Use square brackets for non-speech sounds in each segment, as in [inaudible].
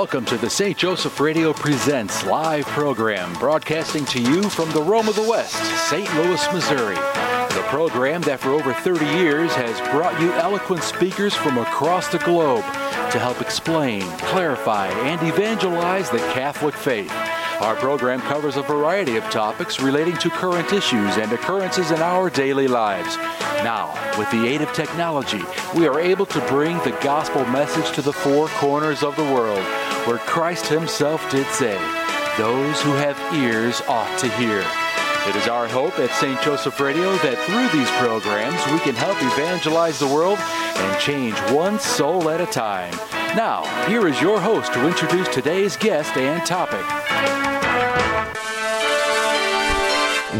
Welcome to the St. Joseph Radio Presents live program, broadcasting to you from the Rome of the West, St. Louis, Missouri. The program that for over 30 years has brought you eloquent speakers from across the globe to help explain, clarify, and evangelize the Catholic faith. Our program covers a variety of topics relating to current issues and occurrences in our daily lives. Now, with the aid of technology, we are able to bring the gospel message to the four corners of the world, where Christ Himself did say, Those who have ears ought to hear. It is our hope at St. Joseph Radio that through these programs we can help evangelize the world and change one soul at a time. Now, here is your host to introduce today's guest and topic.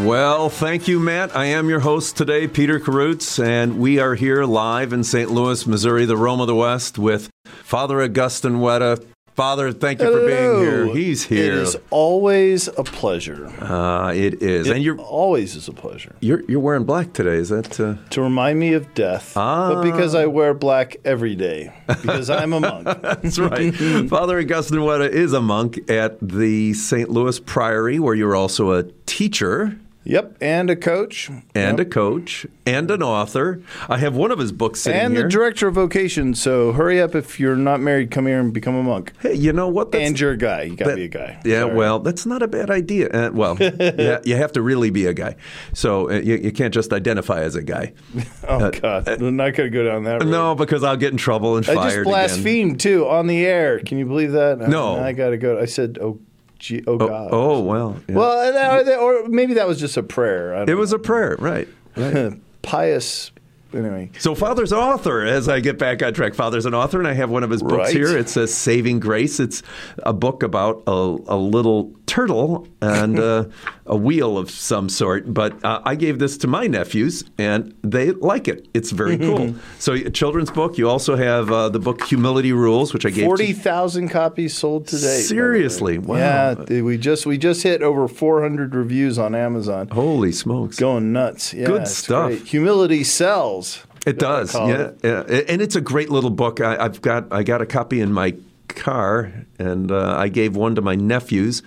Well, thank you, Matt. I am your host today, Peter Karutz, and we are here live in St. Louis, Missouri, the Rome of the West, with Father Augustine Wetta. Father, thank you for being here. He's here. It is always a pleasure. Uh, it is, It and you're always is a pleasure you're you're wearing black today. Is that? Uh... to remind me of death. Ah. But because I wear black every day, because I'm a [laughs] monk. That's right. [laughs] Father Augustine Wetta is a monk at the St. Louis Priory, where you're also a teacher Yep, and a coach, and Yep. a coach and an author. I have one of his books sitting and here. the director of vocation. So hurry up if you're not married. Come here and become a monk. hey, you know what? That's and you're a guy. You got to be a guy. Yeah, Sorry. well, that's not a bad idea. Uh, well, [laughs] yeah, you have to really be a guy. So uh, you, you can't just identify as a guy. [laughs] Oh God, I'm not going to go down that. Road. No, because I'll get in trouble and I fired just again. blasphemed too on the air. Can you believe that? No. I got to go. I said, "Oh, gee, oh, oh God." Oh, well. yeah. Well, or, or maybe that was just a prayer. It was a prayer, right? right. [laughs] pious. Anyway, So Father's an author. As I get back on track, Father's an author, and I have one of his books Right. here. It says "Saving Grace." It's a book about a, a little turtle and uh, a wheel of some sort. But uh, I gave this to my nephews, and they like it. It's very [laughs] cool. so, a children's book. You also have uh, the book "Humility Rules," which I gave forty thousand copies sold today. by the way. Seriously? Wow. Yeah, we just we just hit over four hundred reviews on Amazon. Holy smokes! Going nuts. Yeah, Good stuff. great. Humility sells. It does, yeah, yeah, and it's a great little book. I, I've got I got a copy in my car, and uh, I gave one to my nephews,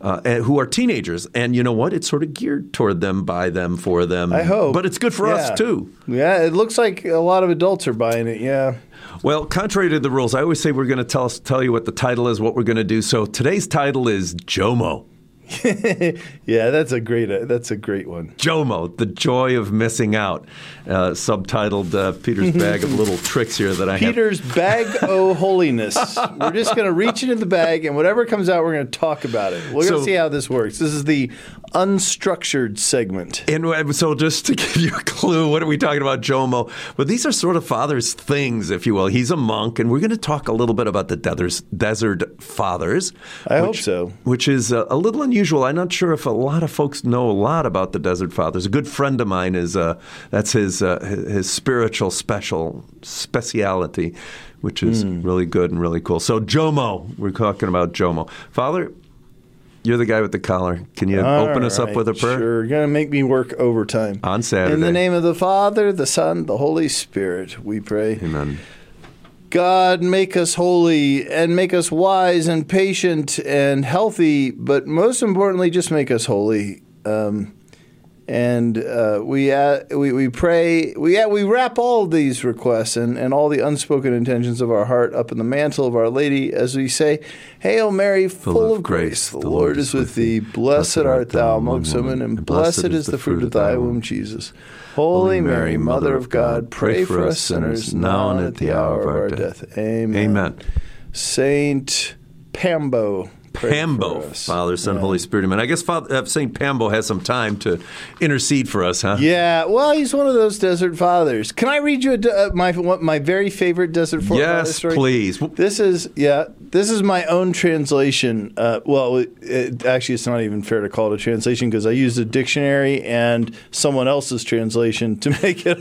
uh, who are teenagers. And you know what? It's sort of geared toward them, by them, for them. I hope, but it's good for Yeah. us too. Yeah, it looks like a lot of adults are buying it. Yeah. Well, contrary to the rules, I always say we're going to tell us, tell you what the title is, what we're going to do. So today's title is Jomo. [laughs] Yeah, that's a great uh, that's a great one. Jomo, the joy of missing out, uh, subtitled uh, Peter's bag of [laughs] little tricks here that I have. Peter's bag o' [laughs] holiness. We're just going to reach into the bag, and whatever comes out, we're going to talk about it. We're going to see how this works. This is the unstructured segment. And uh, so, just to give you a clue, what are we talking about, Jomo? Well, these are sort of Father's things, if you will. He's a monk, and we're going to talk a little bit about the Desert, desert Fathers. I hope which- so. Which is uh, a little unusual. I'm not sure if a lot of folks know a lot about the Desert Fathers. A good friend of mine is uh, that's his uh, his spiritual special speciality, which is Hmm. really good and really cool. So, Jomo, we're talking about Jomo. Father, you're the guy with the collar. Can you open us up with a prayer? Sure. You're going to make me work overtime. On Saturday. In the name of the Father, the Son, the Holy Spirit, we pray. Amen. God, make us holy and make us wise and patient and healthy, but most importantly, just make us holy. Um, and uh, we, uh, we we pray we uh, we wrap all these requests and, and all the unspoken intentions of our heart up in the mantle of Our Lady as we say, "Hail Mary, full, of grace, the Lord is with thee. Blessed art thou amongst women, and blessed is the fruit of thy womb, Jesus." Holy Mary, Mother of God, pray for us sinners now and at the hour of our death. Amen. Amen. Saint Pambo. Pambo. Father, Son, Yeah. Holy Spirit. Amen. I guess Father, uh, Saint Pambo has some time to intercede for us, huh? Yeah, well, he's one of those desert fathers. Can I read you a, uh, my one- my very favorite desert fa- father Yes, story? please. This is yeah. This is my own translation. Uh, well, it, it, actually, it's not even fair to call it a translation because I used a dictionary and someone else's translation to [laughs] make it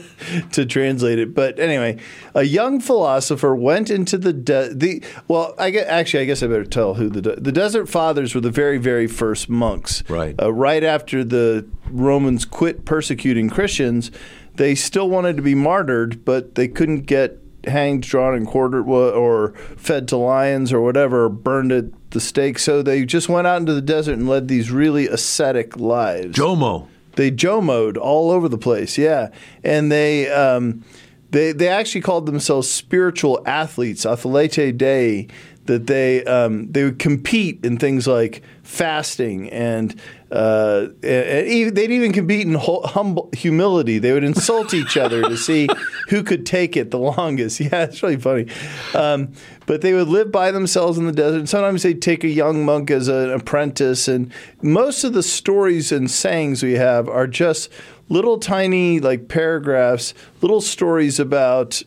to translate it. But anyway, a young philosopher went into the de- the well. I get, actually, I guess I better tell who the de- the desert fathers were. The very very first monks. Right. Uh, right after the Romans quit persecuting Christians, they still wanted to be martyred, but they couldn't get hanged, drawn, and quartered, or fed to lions or whatever, or burned at the stake. So they just went out into the desert and led these really ascetic lives. Jomo. They Jomoed all over the place, yeah, and they. Um, they, they actually called themselves spiritual athletes, athlete dei, that they um, they would compete in things like fasting and, uh, and even, they'd even compete in humble humility. They would insult each other to see [laughs] who could take it the longest. [laughs] Yeah, it's really funny. Um, but they would live by themselves in the desert. And sometimes they'd take a young monk as an apprentice. And most of the stories and sayings we have are just little tiny like paragraphs, little stories about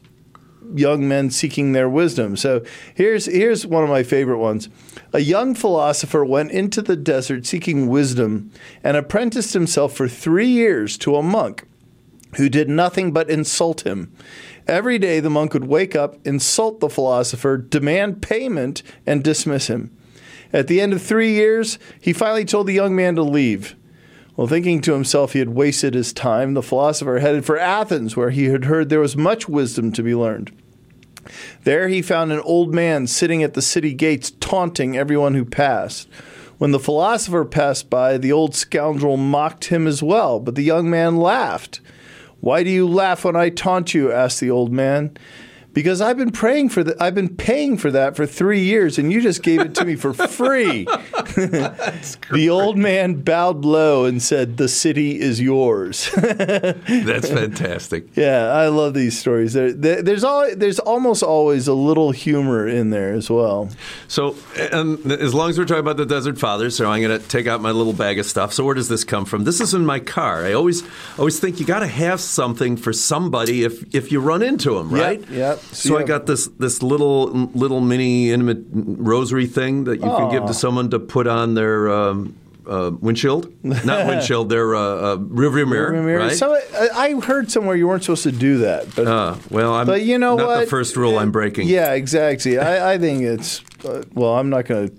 young men seeking their wisdom. So here's here's one of my favorite ones. A young philosopher went into the desert seeking wisdom and apprenticed himself for 3 years to a monk who did nothing but insult him. Every day the monk would wake up, insult the philosopher, demand payment and dismiss him. At the end of 3 years, he finally told the young man to leave. Well, thinking to himself he had wasted his time, the philosopher headed for Athens, where he had heard there was much wisdom to be learned. There he found an old man sitting at the city gates, taunting everyone who passed. When the philosopher passed by, the old scoundrel mocked him as well, but the young man laughed. Why do you laugh when I taunt you? asked the old man because I've been praying for that. I've been paying for that for three years, and you just gave it to me for free. [laughs] [laughs] the old man bowed low and said, "The city is yours." [laughs] That's fantastic. Yeah, I love these stories. There, there, there's all, there's almost always a little humor in there as well. So, and as long as we're talking about the Desert Fathers, so I'm going to take out my little bag of stuff. So, where does this come from? This is in my car. I always always think you got to have something for somebody if if you run into them, right? Yep. yep. So, I got this this little little mini intimate rosary thing that you can give to someone to put on their um, uh, windshield, not [laughs] windshield, their uh, uh, rearview mirror. Rearview mirror. Right? So I I heard somewhere you weren't supposed to do that, but Uh, well, I'm but you know not what? the first rule I'm breaking. Yeah, exactly. I, I think it's uh, well. I'm not going to.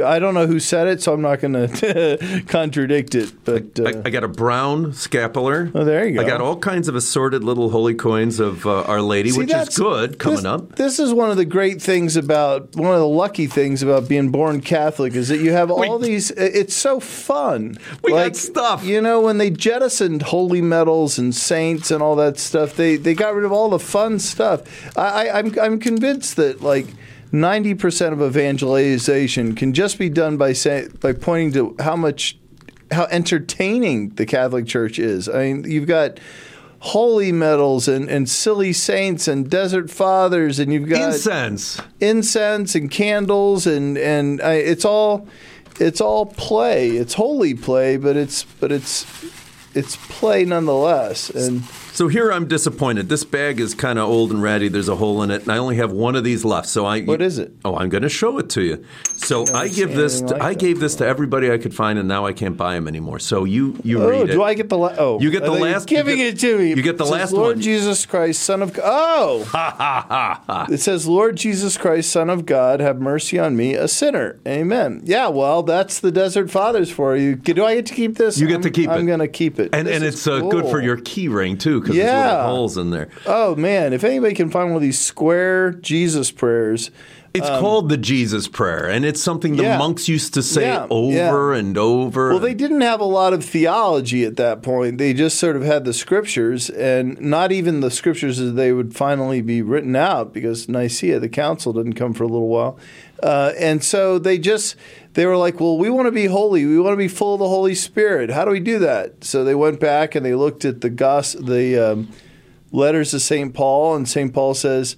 I don't know who said it, so I'm not going [laughs] to contradict it. But uh, I, I got a brown scapular. Oh, there you go. I got all kinds of assorted little holy coins of uh, Our Lady, See, which is good coming this, up. This is one of the great things about one of the lucky things about being born Catholic is that you have [laughs] all these. It's so fun. We got like, stuff. You know, when they jettisoned holy medals and saints and all that stuff, they they got rid of all the fun stuff. I, I I'm I'm convinced that like. Ninety percent of evangelization can just be done by say, by pointing to how much how entertaining the Catholic Church is. I mean, you've got holy medals and, and silly saints and desert fathers, and you've got Incense. incense and candles, and and I, it's all it's all play. It's holy play, but it's but it's it's play nonetheless. And So here I'm disappointed. This bag is kind of old and ratty. There's a hole in it, and I only have one of these left. So I What is it? Oh, I'm going to show it to you. So I see give this. To, like I gave this to everybody I could find, and now I can't buy them anymore. So you you oh, read it. do I get the la- oh? You get the thought you were last- Giving get- it to me. you get the last Lord one. Jesus Christ, Son of God. Oh. [laughs] It says, Lord Jesus Christ, Son of God, have mercy on me, a sinner. Amen. Yeah, well, that's the Desert Fathers for you. Do I get to keep this? You get I'm- to keep it. I'm going to keep it. and This and it's uh, good for your key ring too, because there's Yeah. little holes in there. Oh, man. If anybody can find one of these square Jesus prayers, It's called the Jesus Prayer, and it's something the Um, yeah. monks used to say Yeah, over and over. Well, they didn't have a lot of theology at that point. They just sort of had the scriptures, and not even the scriptures as they would finally be written out because Nicaea, the council, didn't come for a little while. Uh, and so they just they were like, "Well, we want to be holy. We want to be full of the Holy Spirit. How do we do that?" So they went back and they looked at the gos- the um, letters of Saint Paul, and Saint Paul says,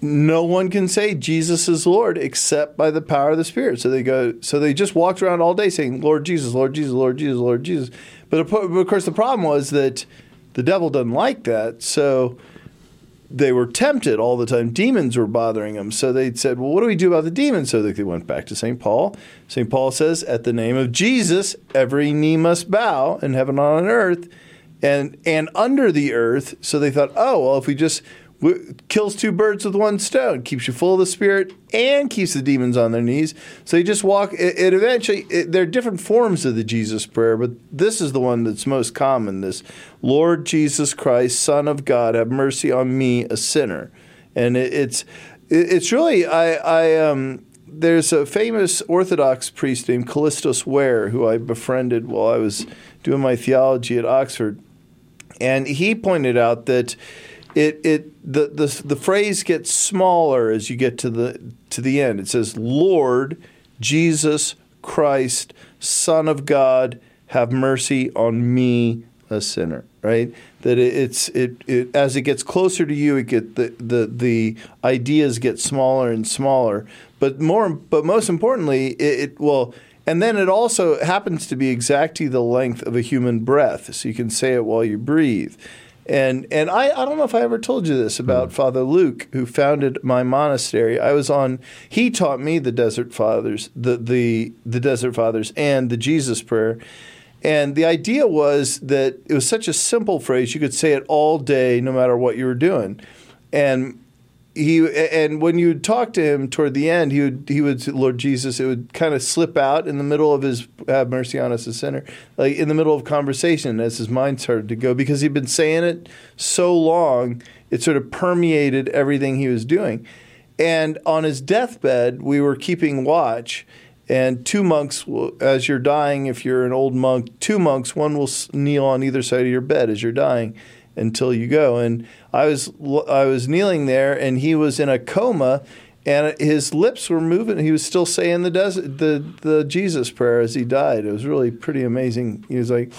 no one can say Jesus is Lord except by the power of the Spirit. So they go. So they just walked around all day saying, "Lord Jesus, Lord Jesus, Lord Jesus, Lord Jesus." But of course, the problem was that the devil doesn't like that. So they were tempted all the time. Demons were bothering them. So they said, "Well, what do we do about the demons?" So they went back to St. Paul. St. Paul says, "At the name of Jesus, every knee must bow in heaven and on earth, and and under the earth." So they thought, "Oh, well, if we just kills two birds with one stone, keeps you full of the Spirit and keeps the demons on their knees." So you just walk. It, it eventually it, there are different forms of the Jesus prayer, but this is the one that's most common. This Lord Jesus Christ, Son of God, have mercy on me, a sinner. and it, it's it, it's really I I um there's a famous Orthodox priest named Kallistos Ware who I befriended while I was doing my theology at Oxford, and he pointed out that it it the the the phrase gets smaller as you get to the to the end. It says, "Lord Jesus Christ, Son of God, have mercy on me, a sinner." Right? That it, it's it, it as it gets closer to you, it get the the the ideas get smaller and smaller. But more, but most importantly, it, it well. And then it also happens to be exactly the length of a human breath, so you can say it while you breathe. And and I, I don't know if I ever told you this about Father Luke, who founded my monastery. I was on he taught me the Desert Fathers, the the the Desert Fathers and the Jesus prayer. And the idea was that it was such a simple phrase you could say it all day no matter what you were doing. And he and when you talk to him toward the end, he would he would Lord Jesus. It would kind of slip out in the middle of his have mercy on us, a sinner, like in the middle of conversation as his mind started to go because he'd been saying it so long, it sort of permeated everything he was doing. And on his deathbed, we were keeping watch. And two monks, as you're dying, if you're an old monk, two monks, one will kneel on either side of your bed as you're dying until you go. And I was I was kneeling there, and he was in a coma, and his lips were moving. He was still saying the desert, the the Jesus prayer as he died. It was really pretty amazing. He was like,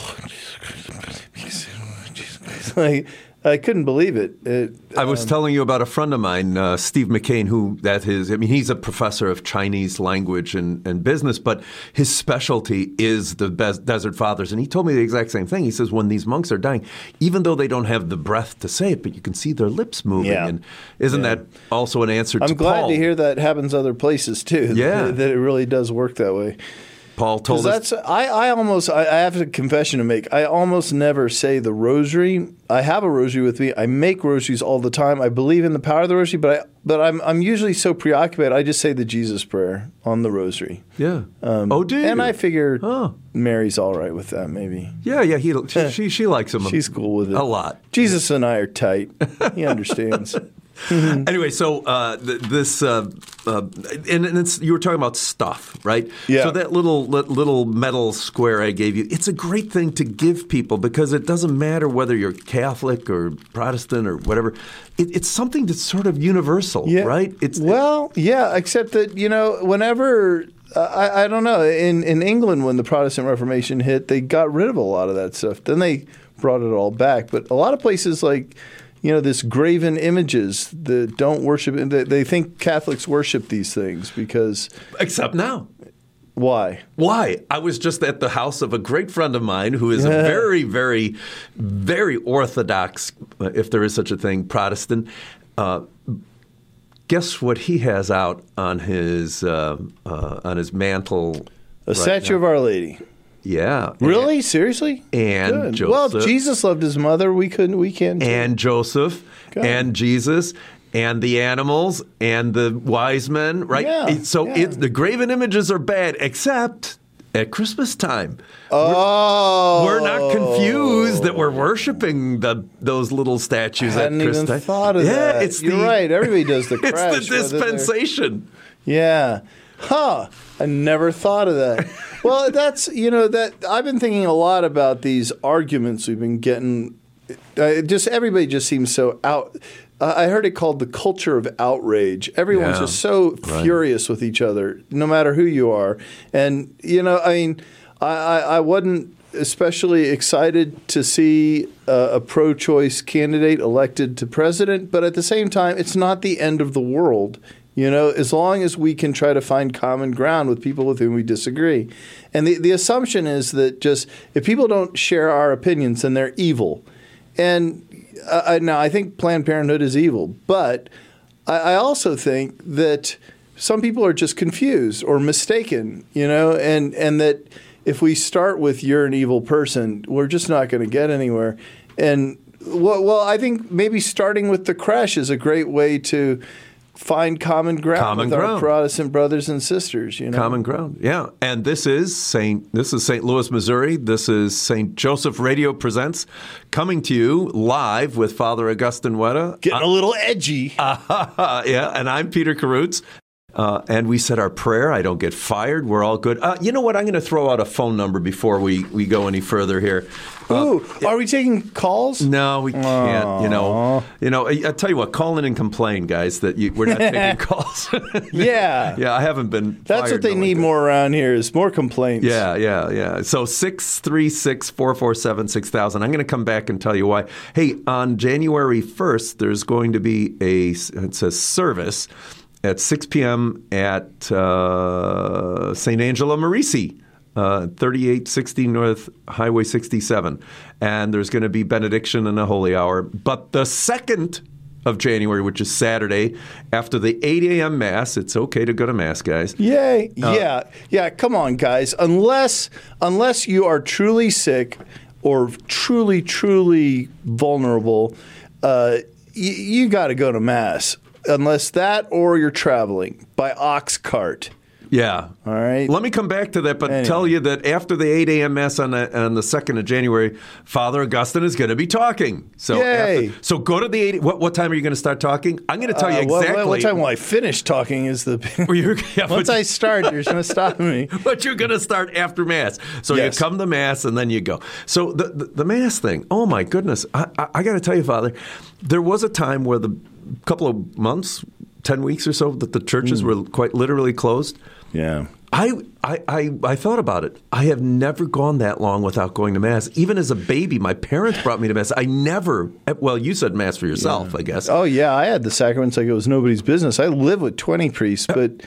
[laughs] like I couldn't believe it. it I was um, telling you about a friend of mine, uh, Steve McCain, who that is. I mean, he's a professor of Chinese language and, and business, but his specialty is the Desert Fathers. And he told me the exact same thing. He says when these monks are dying, even though they don't have the breath to say it, but you can see their lips moving. Yeah. And isn't yeah. that also an answer? I'm glad Paul? to hear that happens other places too. Yeah, that, that it really does work that way. Paul told us. That's I, I almost I, I have a confession to make. I almost never say the rosary. I have a rosary with me. I make rosaries all the time. I believe in the power of the rosary, but I but I'm I'm usually so preoccupied. I just say the Jesus prayer on the rosary. Yeah. Um, oh, do you? And I figure oh. Mary's all right with that. Maybe. Yeah, yeah. He she [laughs] she, she likes him. She's cool with it a lot. Jesus and I are tight. He understands. [laughs] Mm-hmm. Anyway, so uh, th- this uh, uh, and, and you were talking about stuff, right? Yeah. So that little little metal square I gave you, it's a great thing to give people because it doesn't matter whether you're Catholic or Protestant or whatever. It, it's something that's sort of universal, yeah. right? It's well, yeah, except that you know, whenever I, I, don't know. In in England, when the Protestant Reformation hit, they got rid of a lot of that stuff. Then they brought it all back. But a lot of places like you know, this graven images that don't worship. They think Catholics worship these things because. Except now. Why? Why? I was just at the house of a great friend of mine who is a very, very, very orthodox, if there is such a thing, Protestant. Uh, guess what he has out on his uh, uh, on his mantle? A right statue now? of Our Lady. Yeah. Really? And, Seriously? And Good. Joseph. Well, Jesus loved his mother. We couldn't. We can. And Joseph. Good. And Jesus. And the animals and the wise men, right? Yeah, so yeah. the graven images are bad, except at Christmas time. Oh, we're, we're, not oh. confused that we're worshiping the those little statues I at Christmas. Hadn't even thought of yeah, that. It's You're the, right. Everybody does the crash. [laughs] it's the dispensation. Yeah. Huh. I never thought of that. [laughs] well, that's you know that I've been thinking a lot about these arguments we've been getting. Uh, just everybody just seems so out. Uh, I heard it called the culture of outrage. Everyone's yeah, just so right. furious with each other, no matter who you are. And you know, I mean, I, I, I wasn't especially excited to see uh, a pro-choice candidate elected to president, but at the same time, it's not the end of the world you know, as long as we can try to find common ground with people with whom we disagree. And the, the assumption is that just if people don't share our opinions, then they're evil. And uh, now I think Planned Parenthood is evil, but I, I also think that some people are just confused or mistaken, you know, and, and that if we start with you're an evil person, we're just not going to get anywhere. And well, well, I think maybe starting with the crash is a great way to find common ground Common with our. Protestant brothers and sisters. You know, Common ground, yeah. And this is Saint. This is St. Louis, Missouri. This is Saint Joseph Radio presents, coming to you live with Father Augustine Wetta. getting a little edgy. [laughs] yeah, and I'm Peter Karutz. Uh, and we said our prayer. I don't get fired. We're all good. Uh, you know what? I'm going to throw out a phone number before we, we go any further here. Ooh, are we taking calls? No, we can't. You know, you know. I, I tell you what, call in and complain, guys, that you, we're not taking [laughs] calls. Yeah. [laughs] yeah. I haven't been. That's what they need that. more around here is more complaints. Yeah, yeah, yeah. So six three six four four seven six thousand. I'm going to come back and tell you why. Hey, on January 1st, there's going to be a, it's a service at 6 p.m. at uh, St. Angela Merici. Uh, 3860 North Highway 67. And there's going to be benediction and a holy hour. But the second of January, which is Saturday, after the 8 a.m. Mass, it's okay to go to Mass, guys. Yay. yeah. Yeah. Come on, guys. Unless unless you are truly sick or truly, truly vulnerable, uh, y- you got to go to mass. Unless that or you're traveling by ox cart. Yeah. All right. Let me come back to that, but Anyway. tell you that after the 8 a.m. Mass on the, on the 2nd of January, Father Augustine is going to be talking. So, Yay. after- so go to the 8. What, what time are you going to start talking? I'm going to tell you Uh, what- exactly. What, what time will I finish talking? Is the [laughs] yeah, [laughs] once but- I start, you're going to stop me. [laughs] but you're going to start after Mass. So Yes. you come to Mass and then you go. So the, the, the Mass thing, oh my goodness. I, I, I got to tell you, Father, there was a time where the couple of months, 10 weeks or so, that the churches were quite literally closed. Yeah. I, I, I, I thought about it. I have never gone that long without going to Mass. Even as a baby, my parents brought me to Mass. I never, well, you said Mass for yourself, I guess. Oh yeah, I had the sacraments like it was nobody's business. I live with twenty priests, but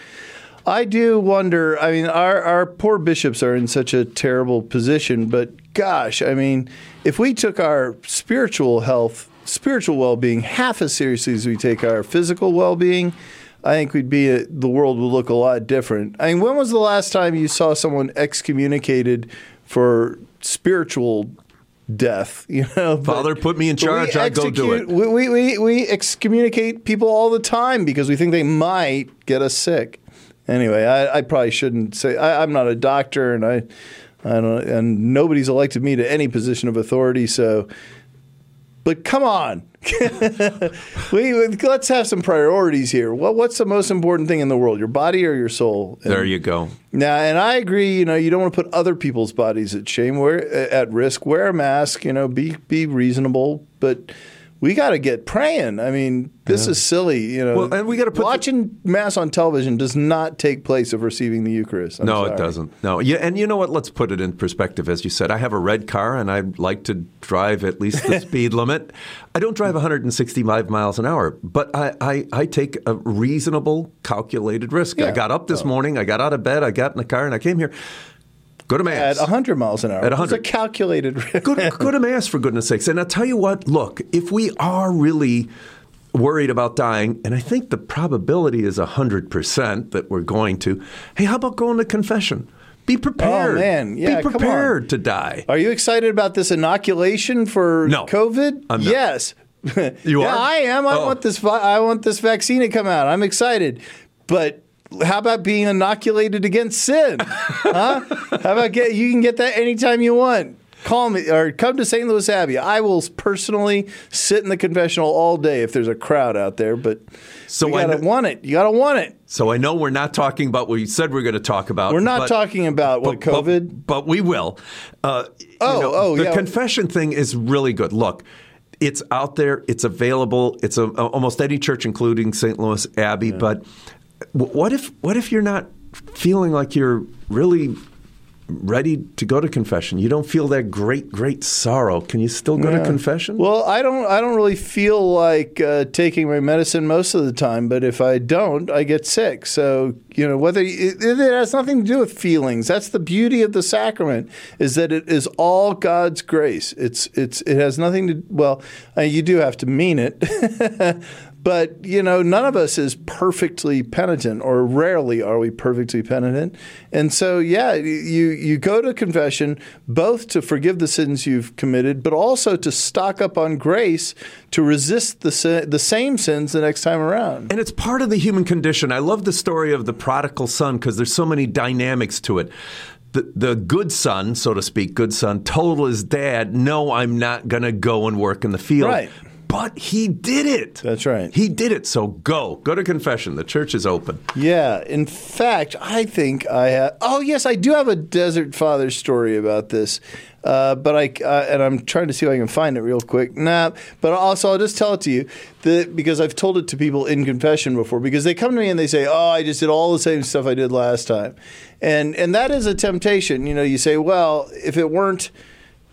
I do wonder. I mean, our our poor bishops are in such a terrible position. But gosh, I mean, if we took our spiritual health, spiritual well being half as seriously as we take our physical well being. I think we'd be a, the world would look a lot different. I mean, when was the last time you saw someone excommunicated for spiritual death? [laughs] You know, But- Father, put me in charge. I'd go do it. we, we, we, we excommunicate people all the time because we think they might get us sick. Anyway, I, I probably shouldn't say. I, I'm not a doctor, and I, I don't, and nobody's elected me to any position of authority. So, but come on, [laughs] we, let's have some priorities here. What, what's the most important thing in the world? Your body or your soul? And- There you go. now, and I agree. You know, you don't want to put other people's bodies at shame, wear at risk. Wear a mask. You know, be be reasonable. But we got to get praying. I mean, this is silly. You know, Well, and we gotta put the- watching mass on television does not take place of receiving the Eucharist. I'm no, sorry. it doesn't. No, yeah, and you know what? Let's put it in perspective. As you said, I have a red car, and I like to drive at least the [laughs] speed limit. I don't drive 165 miles an hour, but I, I, I take a reasonable, calculated risk. I got up this oh. morning, I got out of bed, I got in the car, and I came here. Go to mass. At 100 miles an hour. At 100, It's a calculated risk. [laughs] go, to, go to mass for goodness sakes. And I'll tell you what, look, if we are really worried about dying, and I think the probability is 100% that we're going to, hey, how about going to confession? Be prepared. Oh, man. Yeah, Be come on. prepared to die. Are you excited about this inoculation for No. COVID? I'm not. Yes. You [laughs] yeah, are? I am. I Oh. want this. I want this vaccine to come out. I'm excited, but. How about being inoculated against sin? [laughs] huh? How about get you can get that anytime you want. Call me or come to St. Louis Abbey. I will personally sit in the confessional all day if there's a crowd out there. But So you gotta kn- want it. You gotta want it. So I know we're not talking about what you said we're going to talk about. We're not but- talking about what but- but- COVID. but, we will. Uh, you Oh, know, oh, the yeah. confession thing is really good. Look, it's out there. It's available. It's a, almost any church, including St. Louis Abbey. But w- what if what if you're not feeling like you're really ready to go to confession? You don't feel that great, great sorrow. Can you still go to confession? Well, I don't. I don't really feel like uh, taking my medicine most of the time. But if I don't, I get sick. So you know, whether it, it has nothing to do with feelings. That's the beauty of the sacrament is that it is all God's grace. It's it's it has nothing to. Well, uh, you do have to mean it. [laughs] But you know, none of us is perfectly penitent, or rarely are we perfectly penitent. And so, yeah, you you go to confession both to forgive the sins you've committed, but also to stock up on grace to resist the the same sins the next time around. And it's part of the human condition. I love the story of the prodigal son because there's so many dynamics to it the, the good son, so to speak, good son, told his dad, No, I'm not going to go and work in the field. Right but he did it. That's right. He did it. So go. Go to confession. The church is open. Yeah. In fact, I think I have. Oh, yes, I do have a Desert Father story about this. Uh, but I uh, and I'm trying to see if I can find it real quick. Nah, but also I'll just tell it to you that because I've told it to people in confession before because they come to me and they say, "Oh, I just did all the same stuff I did last time," and and that is a temptation. You know, you say, "Well, if it weren't."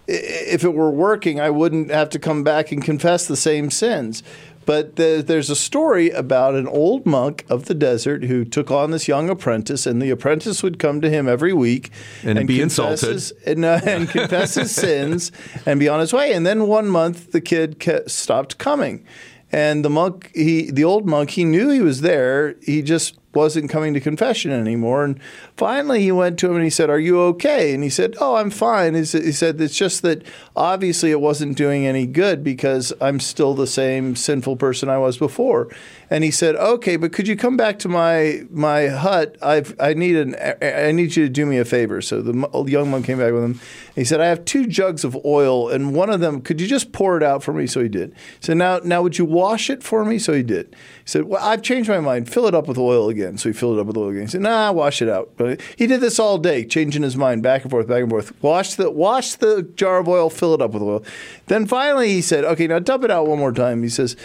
If it were working, I wouldn't have to come back and confess the same sins. But there's a story about an old monk of the desert who took on this young apprentice, and the apprentice would come to him every week and, and be insulted and, uh, and [laughs] confess his sins and be on his way. And then one month, the kid stopped coming, and the monk, he, the old monk, he knew he was there. He just wasn't coming to confession anymore. And finally, he went to him and he said, Are you okay? And he said, Oh, I'm fine. He said, It's just that obviously it wasn't doing any good because I'm still the same sinful person I was before. And he said, "Okay, but could you come back to my my hut? I've I need an I need you to do me a favor." So the young monk came back with him. He said, "I have two jugs of oil, and one of them could you just pour it out for me?" So he did. He said, "Now now would you wash it for me?" So he did. He said, "Well, I've changed my mind. Fill it up with oil again." So he filled it up with oil again. He said, "Nah, wash it out." But he did this all day, changing his mind back and forth, back and forth. Wash the wash the jar of oil, fill it up with oil. Then finally he said, "Okay, now dump it out one more time." He says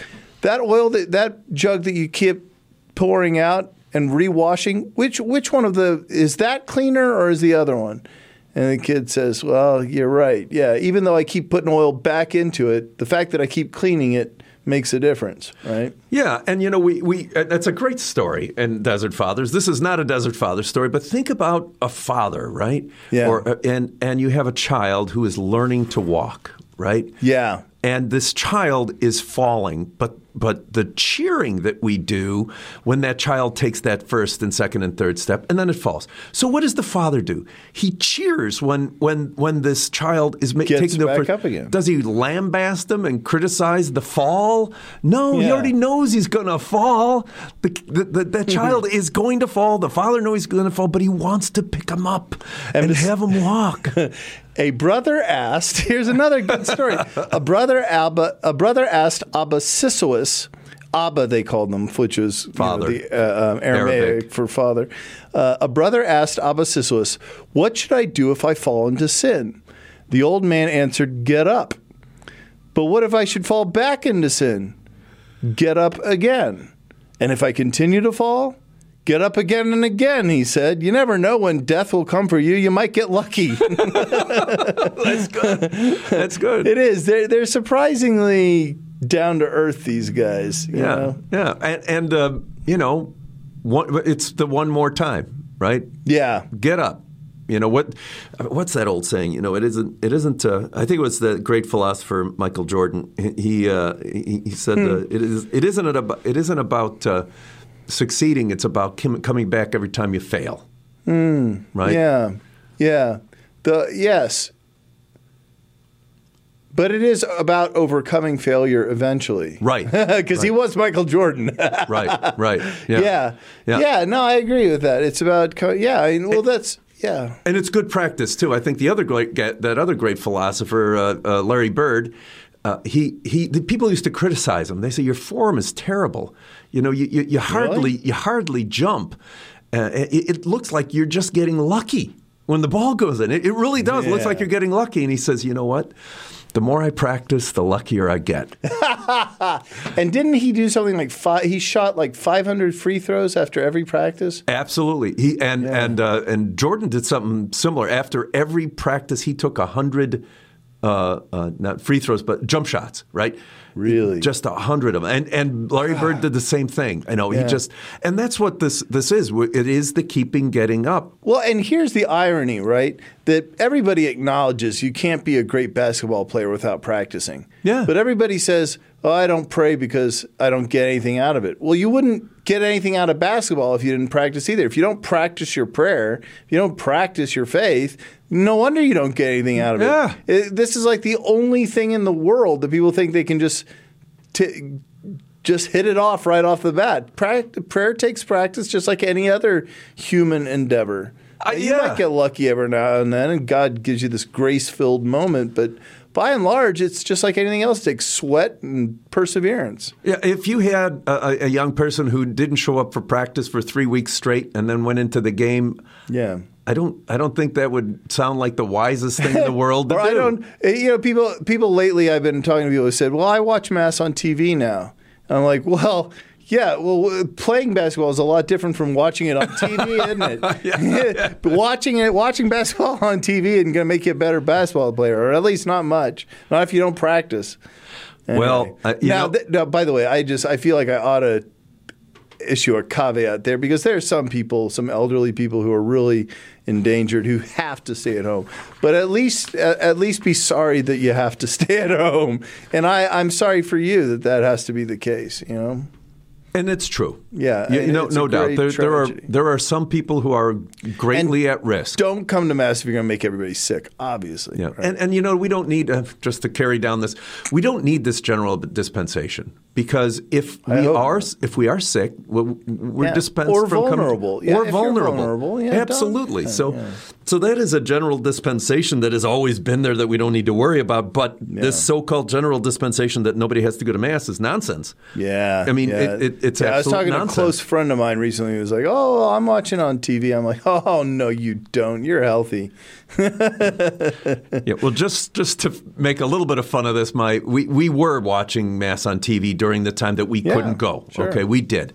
that oil that that jug that you keep pouring out and rewashing, which which one of the is that cleaner or is the other one? And the kid says, "Well, you're right. Yeah, even though I keep putting oil back into it, the fact that I keep cleaning it makes a difference, right?" Yeah, and you know, we we uh, that's a great story in Desert Fathers. This is not a Desert Father story, but think about a father, right? Yeah. Or uh, and and you have a child who is learning to walk, right? Yeah. And this child is falling, but but the cheering that we do when that child takes that first and second and third step and then it falls. So what does the father do? He cheers when when when this child is ma- taking the back first. Up again. Does he lambast him and criticize the fall? No, yeah. he already knows he's going to fall. The, the, the, the [laughs] child is going to fall. The father knows he's going to fall, but he wants to pick him up and, and have him walk. [laughs] a brother asked. [laughs] Here's another good story. a brother Abba, a brother asked Abba Abba they called them, which was father, you know, the uh, um, Aramaic Arabic. for father. Uh, a brother asked Abba Sisoes, "What should I do if I fall into sin?" The old man answered, "Get up." But what if I should fall back into sin? Get up again. And if I continue to fall, Get up again and again, he said. You never know when death will come for you. You might get lucky. [laughs] That's good. That's good. It is. They're, they're surprisingly down to earth, these guys. yeah. Know? Yeah. And, and uh, you know, one, it's the one more time, right? Yeah. Get up. You know what? What's that old saying? You know, it isn't. It isn't. Uh, I think it was the great philosopher Michael Jordan. He uh, he, he, said hmm. uh, it is. It isn't about. It isn't about uh, succeeding, it's about coming back every time you fail. Mm, right? Yeah, yeah. The yes, but it is about overcoming failure eventually. Right. [laughs] Because right. he was Michael Jordan. [laughs] right, right. Yeah. yeah. yeah. Yeah. No, I agree with that. It's about, yeah. I mean, well, that's, yeah. And it's good practice, too. I think the other great, that other great philosopher, uh, uh, Larry Bird, uh, he, he, the people used to criticize him. They say, Your form is terrible. You know, you, you, you hardly really? you hardly jump. Uh, it, it, looks like you're just getting lucky when the ball goes in. It, it really does. Yeah. It looks like you're getting lucky. And he says, you know what? The more I practice, the luckier I get. [laughs] and didn't he do something like five, he shot like 500 free throws after every practice? Absolutely. He and Yeah. and uh, and Jordan did something similar. After every practice, he took hundred uh, uh, not free throws, but jump shots, right? Really? Just a hundred of them. And and Larry Bird did the same thing. I know Yeah. he just and that's what this this is. It is the keeping getting up. Well, and here's the irony, right? That everybody acknowledges you can't be a great basketball player without practicing. Yeah. But everybody says, "Oh, I don't pray because I don't get anything out of it." Well, you wouldn't get anything out of basketball if you didn't practice either. If you don't practice your prayer, if you don't practice your faith, no wonder you don't get anything out of it. Yeah. It- this is like the only thing in the world that people think they can just t- just hit it off right off the bat. Prac- prayer takes practice, just like any other human endeavor. Uh, you yeah. might get lucky every now and then, and God gives you this grace-filled moment. But by and large, it's just like anything else. It takes sweat and perseverance. Yeah, if you had a, a young person who didn't show up for practice for three weeks straight and then went into the game, Yeah. I don't I don't think that would sound like the wisest thing in the [laughs] world to Or do. I don't. eh, You know, people. People lately, I've been talking to people who said, "Well, I watch mass on TV now." And I'm like, "Well, yeah. Well, playing basketball is a lot different from watching it on [laughs] TV, isn't it? [laughs] [laughs] But watching it, watching basketball on TV isn't going to make you a better basketball player, or at least not much. Not if you don't practice." Well, uh, you now, know- th- now, by the way, I just I feel like I ought to issue a caveat there because there are some people, some elderly people who are really endangered who have to stay at home. But at least at least be sorry that you have to stay at home. And I I'm sorry for you that that has to be the case, you know. And it's true. Yeah, You- and no, no doubt. There, there are there are some people who are greatly at risk. Don't come to mass if you're going to make everybody sick, obviously. Yeah, right? and and you know we don't need uh, just to carry down this. We don't need this general dispensation because if we are not. if we are sick, we're, we're Yeah, dispensed or from coming- vulnerable. Yeah, or vulnerable. vulnerable, yeah, absolutely. so so that is a general dispensation that has always been there that we don't need to worry about. But this so-called general dispensation that nobody has to go to mass is nonsense. Yeah, I mean, it, it, it's yeah, I was talking nonsense. to a close friend of mine recently who was like, "Oh, I'm watching on TV." I'm like, "Oh no, you don't. You're healthy." Yeah, well, just just to make a little bit of fun of this, my we, we were watching mass on TV during the time that we Yeah, couldn't go. sure. Okay, we did,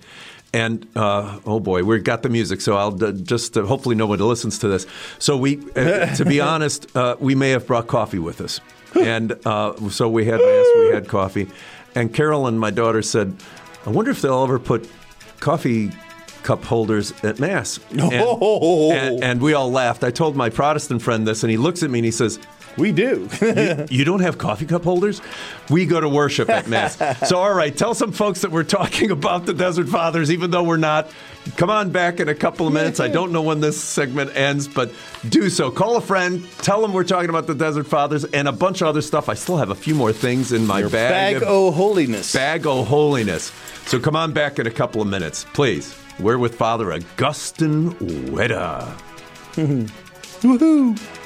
and uh, oh boy, we got the music. So I'll uh, just uh, hopefully nobody listens to this. So we, uh, to be [laughs] honest, uh, we may have brought coffee with us, and uh, so we had mass, we had coffee, and Carolyn, my daughter, said, "I wonder if they'll ever put coffee." Cup holders at mass, and, [laughs] Oh. and, and we all laughed. I told my Protestant friend this, and he looks at me and he says, We do. you, you don't have coffee cup holders? We go to worship at Mass. so, all right, tell some folks that we're talking about the Desert Fathers, even though we're not. Come on back in a couple of minutes. I don't know when this segment ends, but do so. Call a friend, tell them we're talking about the Desert Fathers and a bunch of other stuff. I still have a few more things in my bag. Bag of- o holiness. Bag o' holiness. So come on back in a couple of minutes, please. We're with Father Augustine Wetta. [laughs] Woohoo!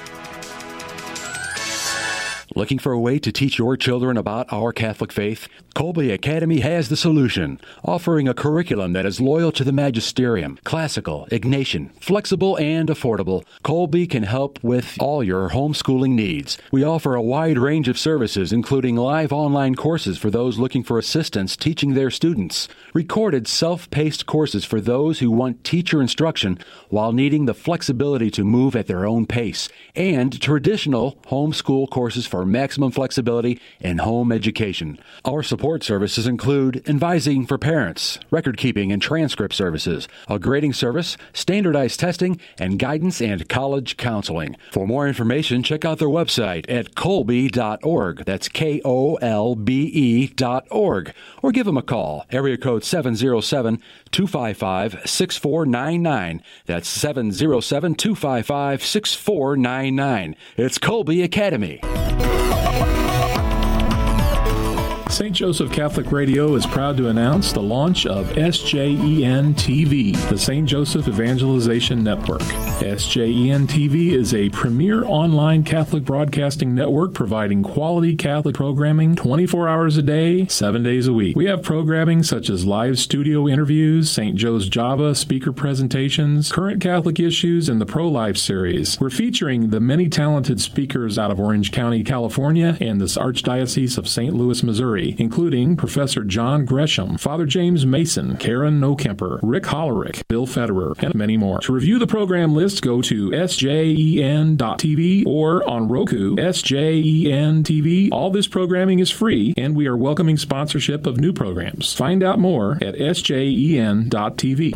Looking for a way to teach your children about our Catholic faith? Kolbe Academy has the solution, offering a curriculum that is loyal to the magisterium, classical, Ignatian, flexible, and affordable. Kolbe can help with all your homeschooling needs. We offer a wide range of services, including live online courses for those looking for assistance teaching their students, recorded self paced courses for those who want teacher instruction while needing the flexibility to move at their own pace, and traditional homeschool courses for maximum flexibility in home education. Our support services include advising for parents, record keeping and transcript services, a grading service, standardized testing, and guidance and college counseling. For more information, check out their website at kolbe.org. That's K O L B E dot org. Or give them a call, area code 707 255 6499. That's 707 255 6499. It's Kolbe Academy. St. Joseph Catholic Radio is proud to announce the launch of SJEN TV, the St. Joseph Evangelization Network. SJEN TV is a premier online Catholic broadcasting network providing quality Catholic programming 24 hours a day, 7 days a week. We have programming such as live studio interviews, St. Joe's Java speaker presentations, current Catholic issues, and the Pro Life series. We're featuring the many talented speakers out of Orange County, California, and this Archdiocese of St. Louis, Missouri. Including Professor John Gresham, Father James Mason, Karen Nokemper, Rick Hollerick, Bill Federer, and many more. To review the program list, go to sjen.tv or on Roku, SJEN TV. All this programming is free, and we are welcoming sponsorship of new programs. Find out more at sjen.tv.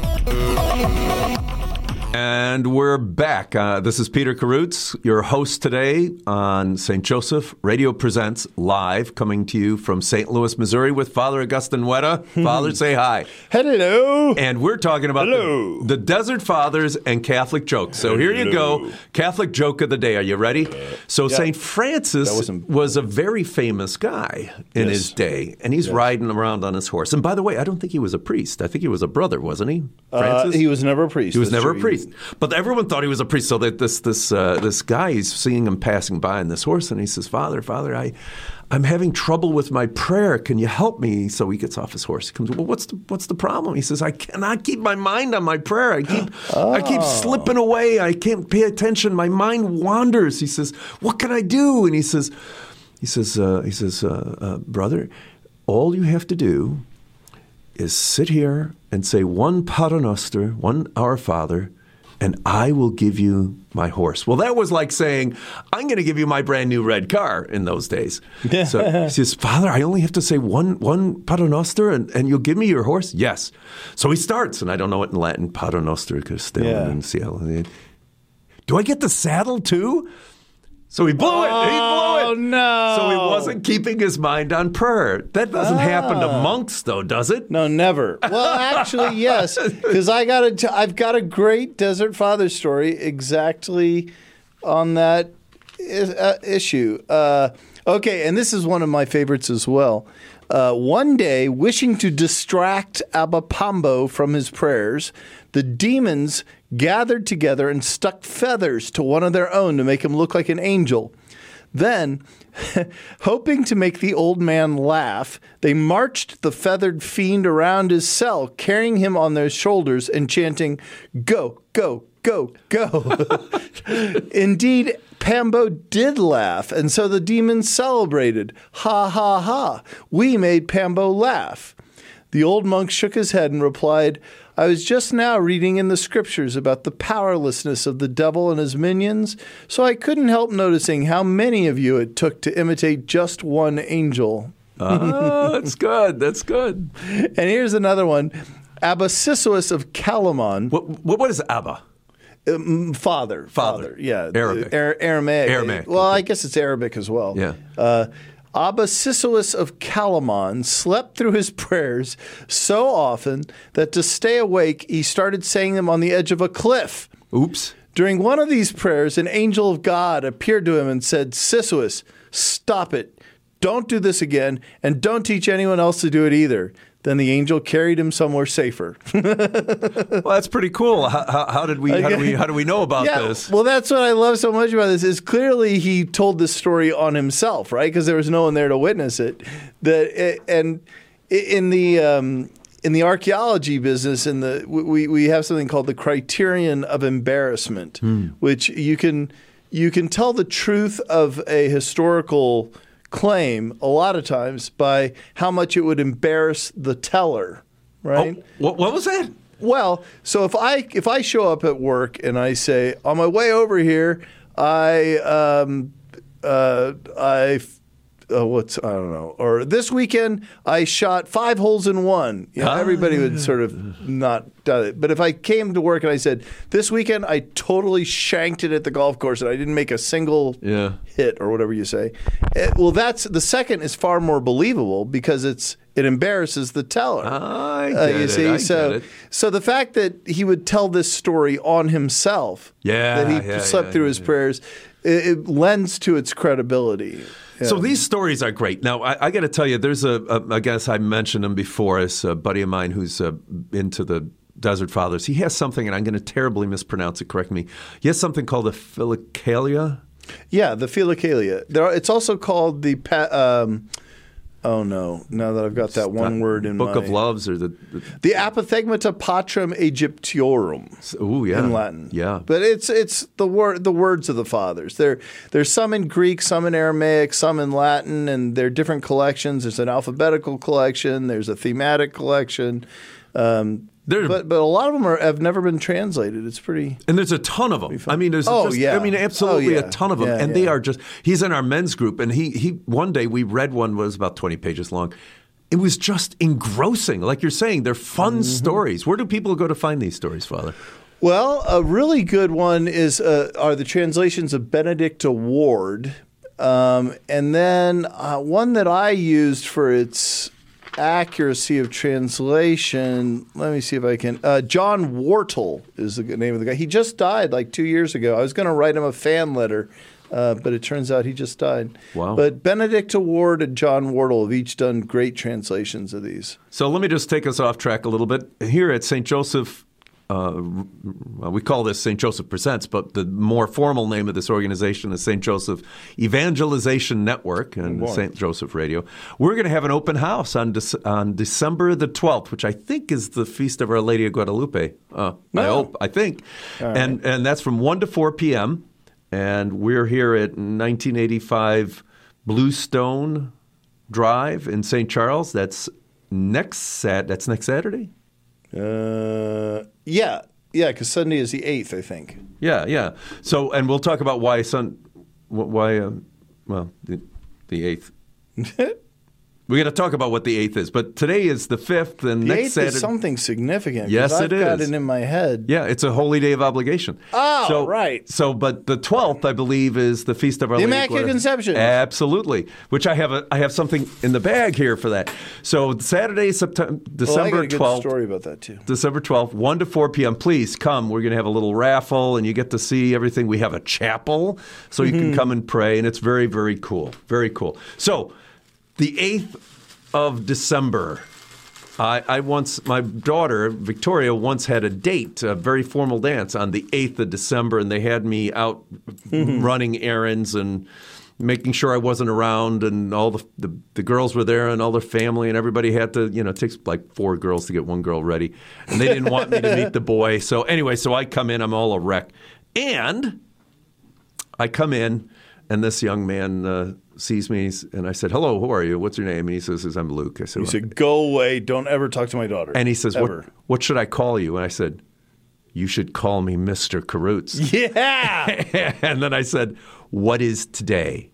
And we're back. Uh, this is Peter Karutz, your host today on St. Joseph Radio Presents Live, coming to you from St. Louis, Missouri, with Father Augustine Wetta. Father, say hi. Hello. And we're talking about the, the Desert Fathers and Catholic jokes. So here you go. Catholic joke of the day. Are you ready? So St. Francis wasn't- was a very famous guy in Yes. his day, and he's riding around on his horse. And by the way, I don't think he was a priest. I think he was a brother, wasn't he? Uh, Francis? he was never a priest. He was that's never true. a priest, but everyone thought he was a priest. So that this this uh, this guy, he's seeing him passing by on this horse, and he says, "Father, Father, I." I'm having trouble with my prayer. Can you help me? So he gets off his horse. He comes. Well, what's the what's the problem? He says, I cannot keep my mind on my prayer. I keep I keep slipping away. I can't pay attention. My mind wanders. He says, What can I do? And he says, He says, uh, He says, uh, uh, brother, all you have to do is sit here and say one Paternoster, one Our Father, and I will give you my horse. Well, that was like saying, I'm going to give you my brand new red car in those days. so he says, Father, I only have to say one, one Paternoster and, and you'll give me your horse? Yes. So he starts, and I don't know it in Latin, Paternoster, Castellum Yeah. Cielo. Do I get the saddle too? So he blew it. He blew it. Oh, no. So he wasn't keeping his mind on prayer. That doesn't happen to Ah. monks, though, does it? No, never. Well, [laughs] actually, yes, because I got a, t- I've got a great Desert Father story exactly on that uh, issue. Uh, okay, and this is one of my favorites as well. Uh, one day, wishing to distract Abba Pambo from his prayers, the demons gathered together and stuck feathers to one of their own to make him look like an angel. Then, [laughs] hoping to make the old man laugh, they marched the feathered fiend around his cell, carrying him on their shoulders and chanting, Go, go, go, go. [laughs] Indeed, Pambo did laugh, and so the demons celebrated. Ha, ha, ha. We made Pambo laugh. The old monk shook his head and replied, I was just now reading in the scriptures about the powerlessness of the devil and his minions, so I couldn't help noticing how many of you it took to imitate just one angel. oh, [laughs] that's good. That's good. And here's another one Abba Sisoes of Calamon, What, what, what is Abba? um, father, Father. yeah, Arabic. Ar- Aramaic. Aramaic, Well, I guess it's Arabic as well. Yeah. Uh, Abba Sisoes of Calamon slept through his prayers so often that to stay awake, he started saying them on the edge of a cliff. Oops. During one of these prayers, an angel of God appeared to him and said, Sisoes, stop it. Don't do this again, and don't teach anyone else to do it either. Then the angel carried him somewhere safer. [laughs] Well, that's pretty cool. How, how, how did we how do we how do we know about yeah, this? well, that's what I love so much about this is clearly he told this story on himself, right? Because there was no one there to witness it. That and in the um, in the archaeology business, in the we we have something called the criterion of embarrassment, Hmm. which you can you can tell the truth of a historical claim a lot of times by how much it would embarrass the teller, right? Oh, what, what was that? Well, so if I if I show up at work and I say on my way over here, I um, uh, I uh, what's I don't know, or this weekend I shot five holes in one. You know, everybody would sort of not done it. But if I came to work and I said this weekend I totally shanked it at the golf course and I didn't make a single Yeah. hit or whatever you say, eh, well, that's the second is far more believable because it's it embarrasses the teller. I Uh, get you it, see, I so get it. so the fact that he would tell this story on himself, Yeah, that he yeah, slept yeah, through yeah, his prayers, it, it lends to its credibility. So these stories are great. Now I, I got to tell you, there's a, a I guess I mentioned him before as a buddy of mine who's uh, into the Desert Fathers. He has something, and I'm going to terribly mispronounce it. Correct me. He has something called a philokalia. Yeah, the Philokalia. There, are, it's also called the pa- um, Oh no! Now that I've got that one word in my Book my of Loves or the, the the Apothegmata Patrum Egyptiorum. oh yeah in Latin. yeah but it's it's the word the words of the fathers. There there's some in Greek, some in Aramaic, some in Latin, and they're different collections. There's an alphabetical collection. There's a thematic collection. Um, But but a lot of them are, have never been translated. It's pretty. And there's a ton of them. I mean, there's Oh, just, yeah. I mean, absolutely Oh, yeah. a ton of them, Yeah, and they are just. He's in our men's group, and he he one day we read one was about 20 pages long. It was just engrossing, like you're saying. They're fun Mm-hmm. stories. Where do people go to find these stories, Father? Well, a really good one is uh, are the translations of Benedicta Ward, um, and then uh, one that I used for its accuracy of translation. Let me see if I can. Uh, John Wortley is the name of the guy. He just died like two years ago. I was going to write him a fan letter. Uh, but it turns out he just died. Wow. But Benedict Ward and John Wortley have each done great translations of these. So let me just take us off track a little bit. Here at St. Joseph, uh, well, we call this St. Joseph Presents, but the more formal name of this organization is St. Joseph Evangelization Network and boy. St. Joseph Radio. We're going to have an open house on, Dec- on December the 12th, which I think is the Feast of Our Lady of Guadalupe. Uh, I Oh. hope, I think. And, and that's from 1 to 4 p.m. And we're here at 1985 Bluestone Drive in St. Charles. That's next Sat. That's next Saturday. Uh, yeah, yeah, because Sunday is the eighth, I think. Yeah, yeah. So, and we'll talk about why Sun, why, uh, well, the, the eighth. [laughs] We're going to talk about what the eighth is, but today is the fifth, and The next eighth Saturday. is something significant. Yes, I've it got is. it in my head. yeah, it's a holy day of obligation. Oh, so, right. So, but the twelfth, I believe, is the feast of our The Lady Immaculate. Conception. Absolutely. Which I have a, I have something in the bag here for that. So Saturday, September, Well, got December twelfth. story about that too. December 12th, 1 to 4 p.m. Please come. We're going to have a little raffle and you get to see everything. We have a chapel so you Mm-hmm. can come and pray, and it's very, very cool. Very cool. So, the 8th of December. I, I once, my daughter Victoria once had a date, a very formal dance on the 8th of December, and they had me out Mm-hmm. running errands and making sure I wasn't around, and all the, the the girls were there, and all their family, and everybody had to, you know, it takes like four girls to get one girl ready, and they didn't want me to meet the boy. So anyway, so I come in, I'm all a wreck, and I come in, and this young man uh, sees me, and I said, "Hello, who are you? What's your name?" And he says, "I'm Luke." I said, He "Well, said, "Go away! Don't ever talk to my daughter." and he says, what, what should I call you? And I said, You should call me Mr. Karutz. [laughs] Yeah. [laughs] and then I said, What is today?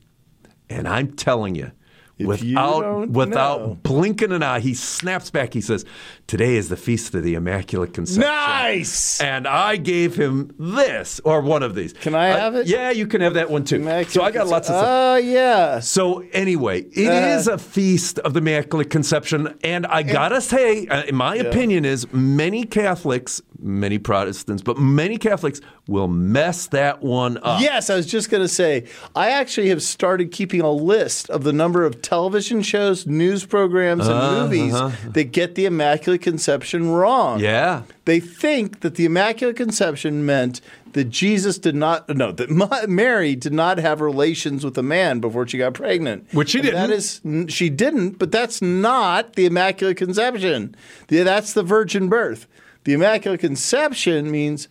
And I'm telling you, If without without know. blinking an eye, he snaps back. He says, "Today is the feast of the Immaculate Conception." nice. And I gave him this or one of these. Can I Uh, have it? Yeah, you can have that one too. so I got lots of stuff. Oh yeah. So anyway, it is Uh, a feast of the Immaculate Conception, and I gotta say, uh, my opinion is many Catholics, many Protestants, but many Catholics will mess that one up. Yes, I was just going to say, I actually have started keeping a list of the number of television shows, news programs, and Uh-huh, movies that get the Immaculate Conception wrong. Yeah. They think that the Immaculate Conception meant that Jesus did not, no, that [laughs] Mary did not have relations with a man before she got pregnant. Which she And didn't. is, n- she didn't, but that's not the Immaculate Conception. The- That's the virgin birth. The Immaculate Conception means,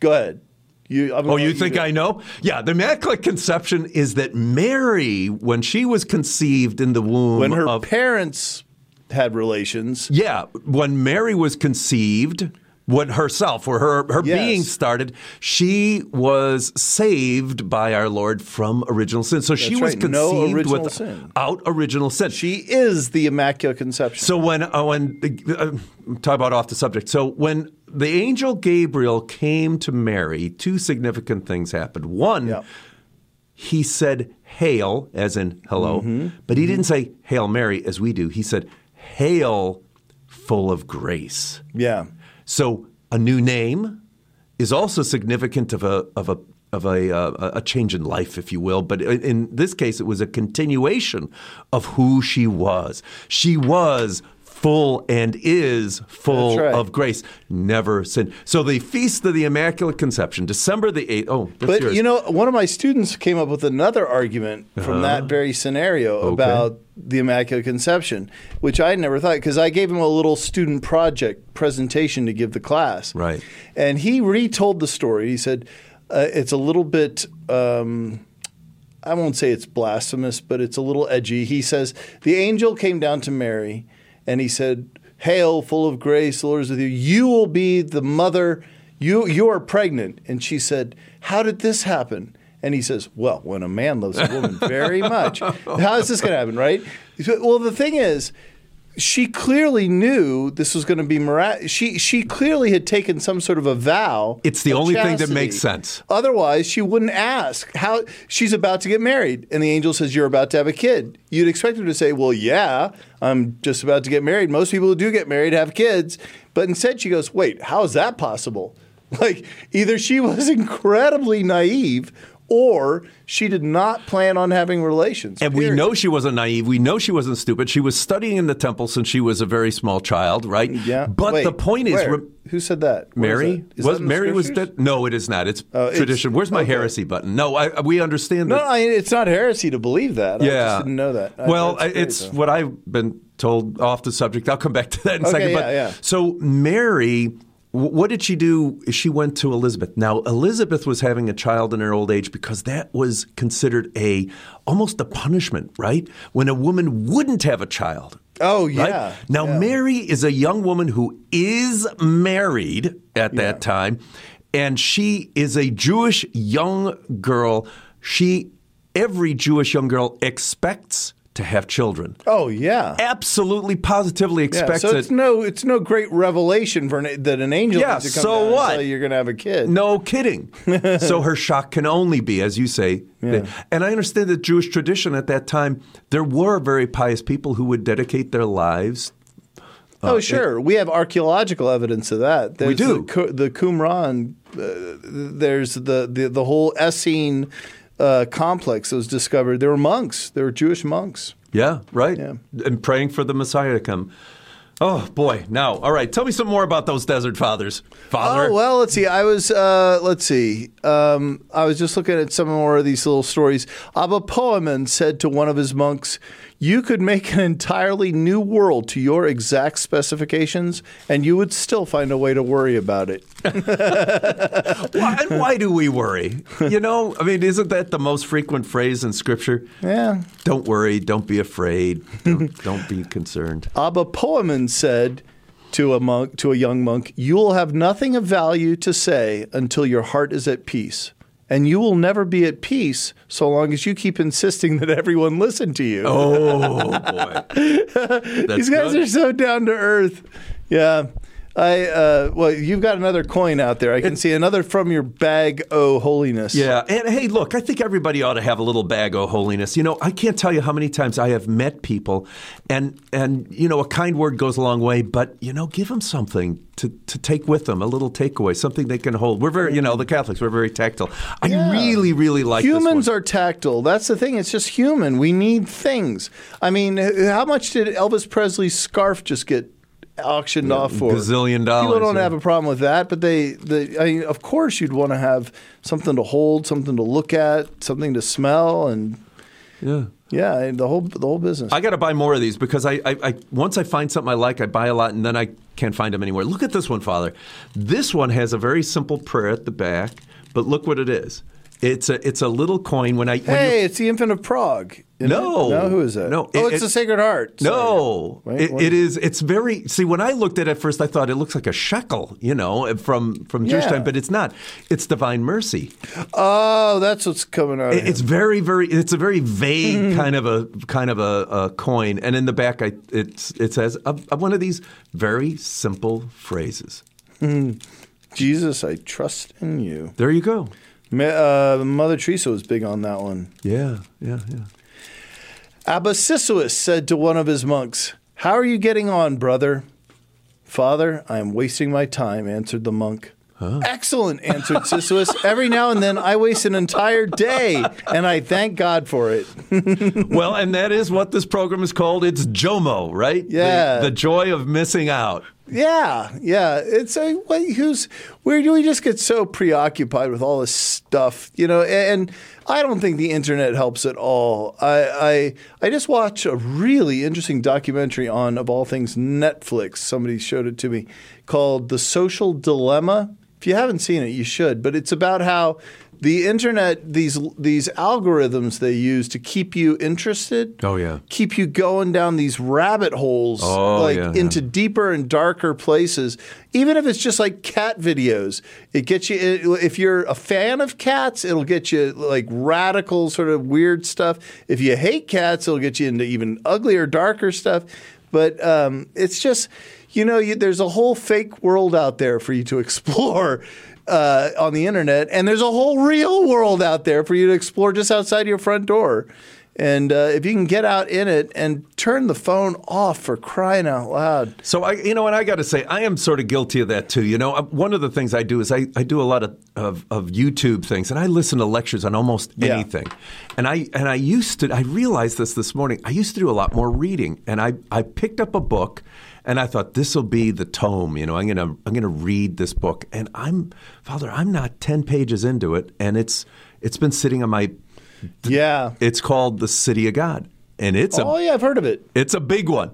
go ahead. You, I'm Oh, gonna you think do. I know? Yeah, the Immaculate Conception is that Mary, when she was conceived in the womb when her of parents had relations. Yeah, when Mary was conceived, when herself or her her Yes. being started, she was saved by our Lord from original sin. So she was right, no conceived original sin. without original sin. She is the Immaculate Conception. so when uh, when uh, talk about off the subject. So when the angel Gabriel came to Mary, two significant things happened. One, Yeah. he said hail as in hello Mm-hmm. but he didn't say hail mary as we do he said hail full of grace yeah. so a new name is also significant of a of a of a, uh, a change in life, if you will, but in this case, it was a continuation of who she was. She was full and is full right. of grace, never sin. So the feast of the Immaculate Conception, December the eighth. Oh, that's But yours. you know, one of my students came up with another argument from that very scenario Uh-huh. Okay. about the Immaculate Conception, which I never thought because I gave him a little student project presentation to give the class. Right. And he retold the story. He said uh, it's a little bit. Um, I won't say it's blasphemous, but it's a little edgy. He says the angel came down to Mary, and he said, "Hail, full of grace, the Lord is with you. You will be the mother. You you are pregnant." And she said, "How did this happen?" And he says, "Well, when a man loves a woman [laughs] very much, how is this going to happen, right?" Well, the thing is. She clearly knew this was going to be miraculous. She she clearly had taken some sort of a vow. It's the only thing that makes sense. Otherwise, she wouldn't ask how she's about to get married. And the angel says, You're about to have a kid. You'd expect her to say, Well, yeah, I'm just about to get married. Most people who do get married have kids. But instead, she goes, Wait, how is that possible? [laughs] Like, either she was [laughs] incredibly naive or she did not plan on having relations. And we know she wasn't naive. We know she wasn't stupid. She was studying in the temple since she was a very small child, right? Yeah. But Wait, the point is, rem- who said that? Where is Mary that? Is was that Mary was dead. No, it is not. It's oh, it's- tradition. Where's my okay. heresy button? No, I, we understand No, that. I, it's not heresy to believe that. I yeah, just didn't know that. I- Well, I- it's though. what I've been told off the subject. I'll come back to that in a Okay, second. yeah, but yeah. so Mary. Wh- What did she do? She went to Elizabeth. Now Elizabeth was having a child in her old age because that was considered a almost a punishment, right? When a woman wouldn't have a child. Oh, right? yeah, Now yeah. Mary is a young woman who is married at that time, and she is a Jewish young girl. She every Jewish young girl expects to have children. Oh, yeah. Absolutely, positively Yeah, expects so it's it. no, it's no great revelation for an, that an angel Yeah, needs to come so what? and tell you you're going to have a kid. No kidding. [laughs] so her shock can only be, as you say. And I understand that Jewish tradition at that time, there were very pious people who would dedicate their lives. oh, sure. we have archaeological evidence of that. There's do. The, the Qumran, uh, there's the, the, the whole Essene uh, complex that was discovered. There were monks. There were Jewish monks. Yeah, right. Yeah. And praying for the Messiah to come. Oh boy! Now, all right. Tell me some more about those desert fathers. Father. Oh well, let's see. I was uh, let's see. Um, I was just looking at some more of these little stories. Abba Poemen said to one of his monks, "You could make an entirely new world to your exact specifications, and you would still find a way to worry about it." [laughs] why, and why do we worry? You know, I mean, isn't that the most frequent phrase in Scripture? Yeah. Don't worry. Don't be afraid. Don't, don't be concerned. [laughs] Abba Poemen said to a monk, to a young monk, "You will have nothing of value to say until your heart is at peace." And you will never be at peace so long as you keep insisting that everyone listen to you. Oh boy! [laughs] These guys good. are so down to earth. Yeah. I uh, well, you've got another coin out there. I can see another from your bag. Oh, holiness! Yeah, and hey, look, I think everybody ought to have a little bag of holiness. You know, I can't tell you how many times I have met people, and and you know, a kind word goes a long way. But you know, give them something to, to take with them, a little takeaway, something they can hold. We're very, you know, the Catholics, we're very tactile. I Yeah. really, really like Humans are tactile. That's the thing. It's just human. We need things. I mean, how much did Elvis Presley's scarf just get auctioned off for? gazillion dollars, People don't yeah. have a problem with that, but they, they I mean, of course, you'd want to have something to hold, something to look at, something to smell, and yeah. yeah, the whole the whole business. I got to buy more of these because I, I, I once I find something I like, I buy a lot, and then I can't find them anywhere. Look at this one, Father. This one has a very simple prayer at the back, but look what it is. It's a it's a little coin. When I when Hey, it's the Infant of Prague. No. it? no, who is that? No, oh, it- it's it- the Sacred Heart. Sorry. No, Wait, it, it is is. It's very. See, when I looked at it first, I thought it looks like a shekel, you know, from from Jewish Yeah. time, but it's not. It's Divine Mercy. Oh, that's what's coming out. of It's him. very, very. It's a very vague [laughs] kind of a kind of a, a coin, and in the back, I, it's it says a, a- one of these very simple phrases. Hmm. Jesus, I trust in you. There you go. Ma- Uh, Mother Teresa was big on that one. Yeah, yeah, yeah. Abba Sisoes said to one of his monks, How are you getting on, brother? Father, I am wasting my time, answered the monk. Excellent, answered Sisoes. Every now and then I waste an entire day, and I thank God for it. [laughs] well, and that is what this program is called. It's JOMO, right? The- Yeah. The, joy of missing out. Yeah, yeah. It's a who's where do we just get so preoccupied with all this stuff, you know? And I don't think the internet helps at all. I I I just watched a really interesting documentary on of all things Netflix. Somebody showed it to me called The Social Dilemma. If you haven't seen it, you should. But it's about how the internet these these algorithms they use to keep you interested. Oh, yeah. Keep you going down these rabbit holes Oh, like yeah, yeah. into deeper and darker places, even if it's just like cat videos. It gets you, if you're a fan of cats, it'll get you like radical, sort of weird stuff. If you hate cats, it'll get you into even uglier, darker stuff. But um, it's just, you know, you, there's a whole fake world out there for you to [laughs] explore. Uh, on the internet, and there's a whole real world out there for you to explore just outside your front door. And uh, if you can get out in it and turn the phone off for crying out loud. So I, you know, and I got to say, I am sort of guilty of that too. You know, Uh, one of the things I do is I, I do a lot of, of, of YouTube things, and I listen to lectures on almost Yeah. anything. And I and I used to, I realized this this morning. I used to do a lot more reading, and I I picked up a book, and I thought this will be the tome. You know, I'm gonna I'm gonna read this book, and I'm Father, I'm not ten pages into it, and it's it's been sitting on my. Yeah. It's called The City of God, and it's a Oh, yeah, I've heard of it. it's a big one.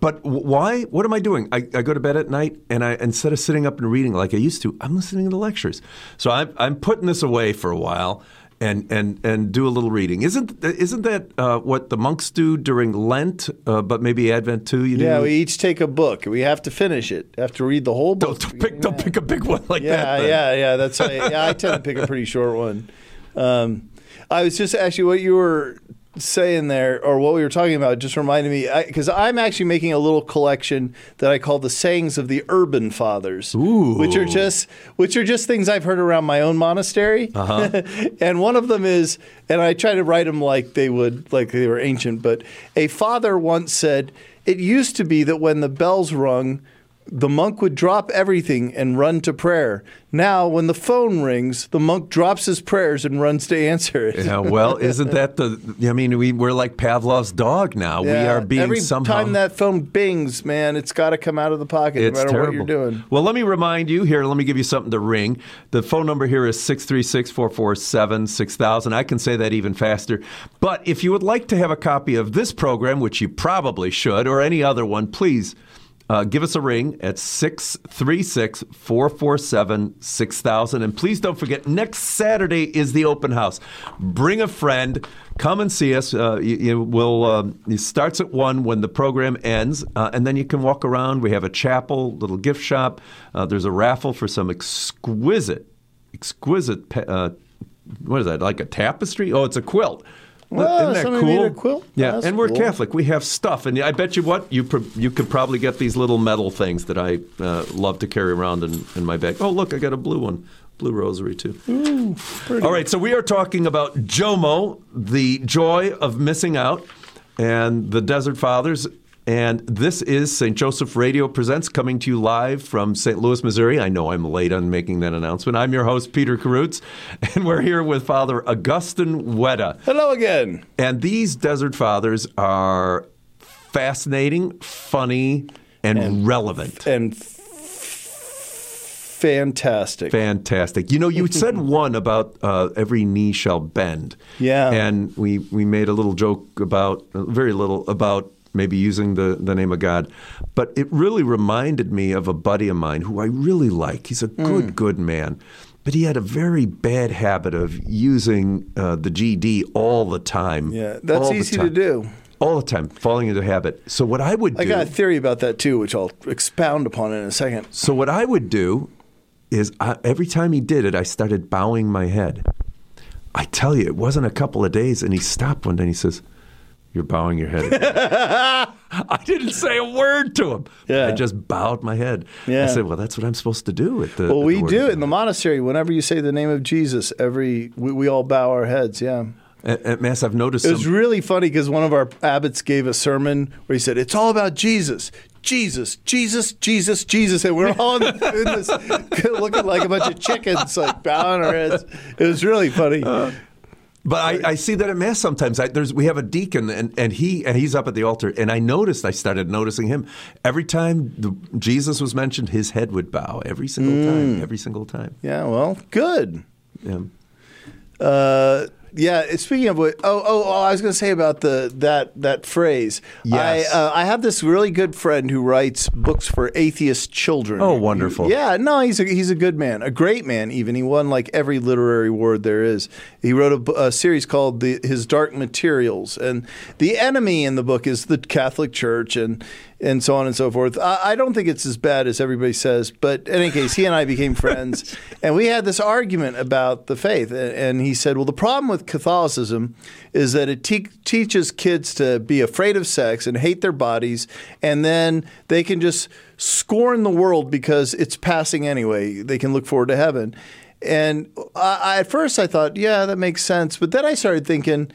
But why? What am I doing? I, I go to bed at night, and I instead of sitting up and reading like I used to, I'm listening to the lectures. So I'm, I'm putting this away for a while, and and and do a little reading. Isn't isn't that uh, what the monks do during Lent? Uh, but maybe Advent too. You do. Yeah, we each take a book. We have to finish it. Have to read the whole book. don't, pick don't pick a big one like yeah, that. then. yeah, yeah. That's yeah. I tend to pick a pretty short one. Um, I was just actually what you were saying there, or what we were talking about, just reminded me because I'm actually making a little collection that I call the sayings of the urban fathers, Ooh. which are just which are just things I've heard around my own monastery. Uh-huh. [laughs] and one of them is, and I try to write them like they would, like they were ancient. But a father once said, "It used to be that when the bells rung." The monk would drop everything and run to prayer. Now, when the phone rings, the monk drops his prayers and runs to answer it. Yeah, well, isn't that the? I mean, we we're like Pavlov's dog now. we are being every somehow. time that phone bings, man, it's got to come out of the pocket, It's no matter terrible. what you're doing. Well, let me remind you here, let me give you something to ring. The phone number here is 636 447 6000. I can say that even faster. But if you would like to have a copy of this program, which you probably should, or any other one, please. Uh, give us a ring at 636 447 6000. And please don't forget, next Saturday is the open house. Bring a friend. Come and see us. Uh, you will. Uh, it starts at one when the program ends, uh, and then you can walk around. We have a chapel, little gift shop. Uh, there's a raffle for some exquisite, exquisite. Uh, what is that? Like a tapestry? Oh, it's a quilt. Wow, Isn't that cool? quilt? Yeah, That's and we're cool. Catholic. We have stuff, and I bet you what you pr- you could probably get these little metal things that I uh, love to carry around in, in my bag. Oh, look, I got a blue one, blue rosary too. All right, so we are talking about Jomo, the joy of missing out, and the Desert Fathers. And this is St. Joseph Radio Presents coming to you live from St. Louis, Missouri. I know I'm late on making that announcement. I'm your host, Peter Karutz, [laughs] and we're here with Father Augustine Wetta. Hello again. And these Desert Fathers are fascinating, funny, and, relevant. And fantastic. Fantastic. You know, you [laughs] said one about uh, every knee shall bend. Yeah. And we, we made a little joke about, very little, about maybe using the, the name of God. But it really reminded me of a buddy of mine who I really like. He's a good, Mm. good man. But he had a very bad habit of using uh, the GD all the time. yeah, that's easy to do. All the time, falling into habit. So what I would do I got a theory about that too, which I'll expound upon in a second. so what I would do is I, every time he did it, I started bowing my head. I tell you, it wasn't a couple of days, and he stopped one day and he says, "You're bowing your head." [laughs] I didn't say a word to him. Yeah. I just bowed my head. Yeah. I said, "Well, that's what I'm supposed to do." At the Well, at we the do it in the monastery. Whenever you say the name of Jesus, every we, we all bow our heads. Yeah. At, at mass. I've noticed It was some, really funny because one of our abbots gave a sermon where he said, It's all about Jesus. Jesus, Jesus, Jesus, Jesus, and we're all in, in this [laughs] looking like a bunch of chickens, like bowing our heads. It was really funny. Uh, but I, I, see that at mass sometimes. I, there's we have a deacon and, and he and he's up at the altar, and I noticed I started noticing him every time the, Jesus was mentioned, his head would bow every single mm. time, every single time. Yeah, well, good. Yeah. Uh, yeah. Speaking of what, oh, oh, oh I was going to say about the that that phrase. Yes. I, uh, I have this really good friend who writes books for atheist children. Oh, wonderful. Yeah. No, he's a, he's a good man, a great man. Even he won like every literary award there is. He wrote a, a series called the, His Dark Materials, and the enemy in the book is the Catholic Church, and and so on and so forth. I, I, don't think it's as bad as everybody says, but in any case, he and I became friends, [laughs] and we had this argument about the faith. And he said, "Well, the problem with Catholicism is that it te- teaches kids to be afraid of sex and hate their bodies, and then they can just scorn the world because it's passing anyway. They can look forward to heaven." And I, at first, I thought, "Yeah, that makes sense," but then I started thinking,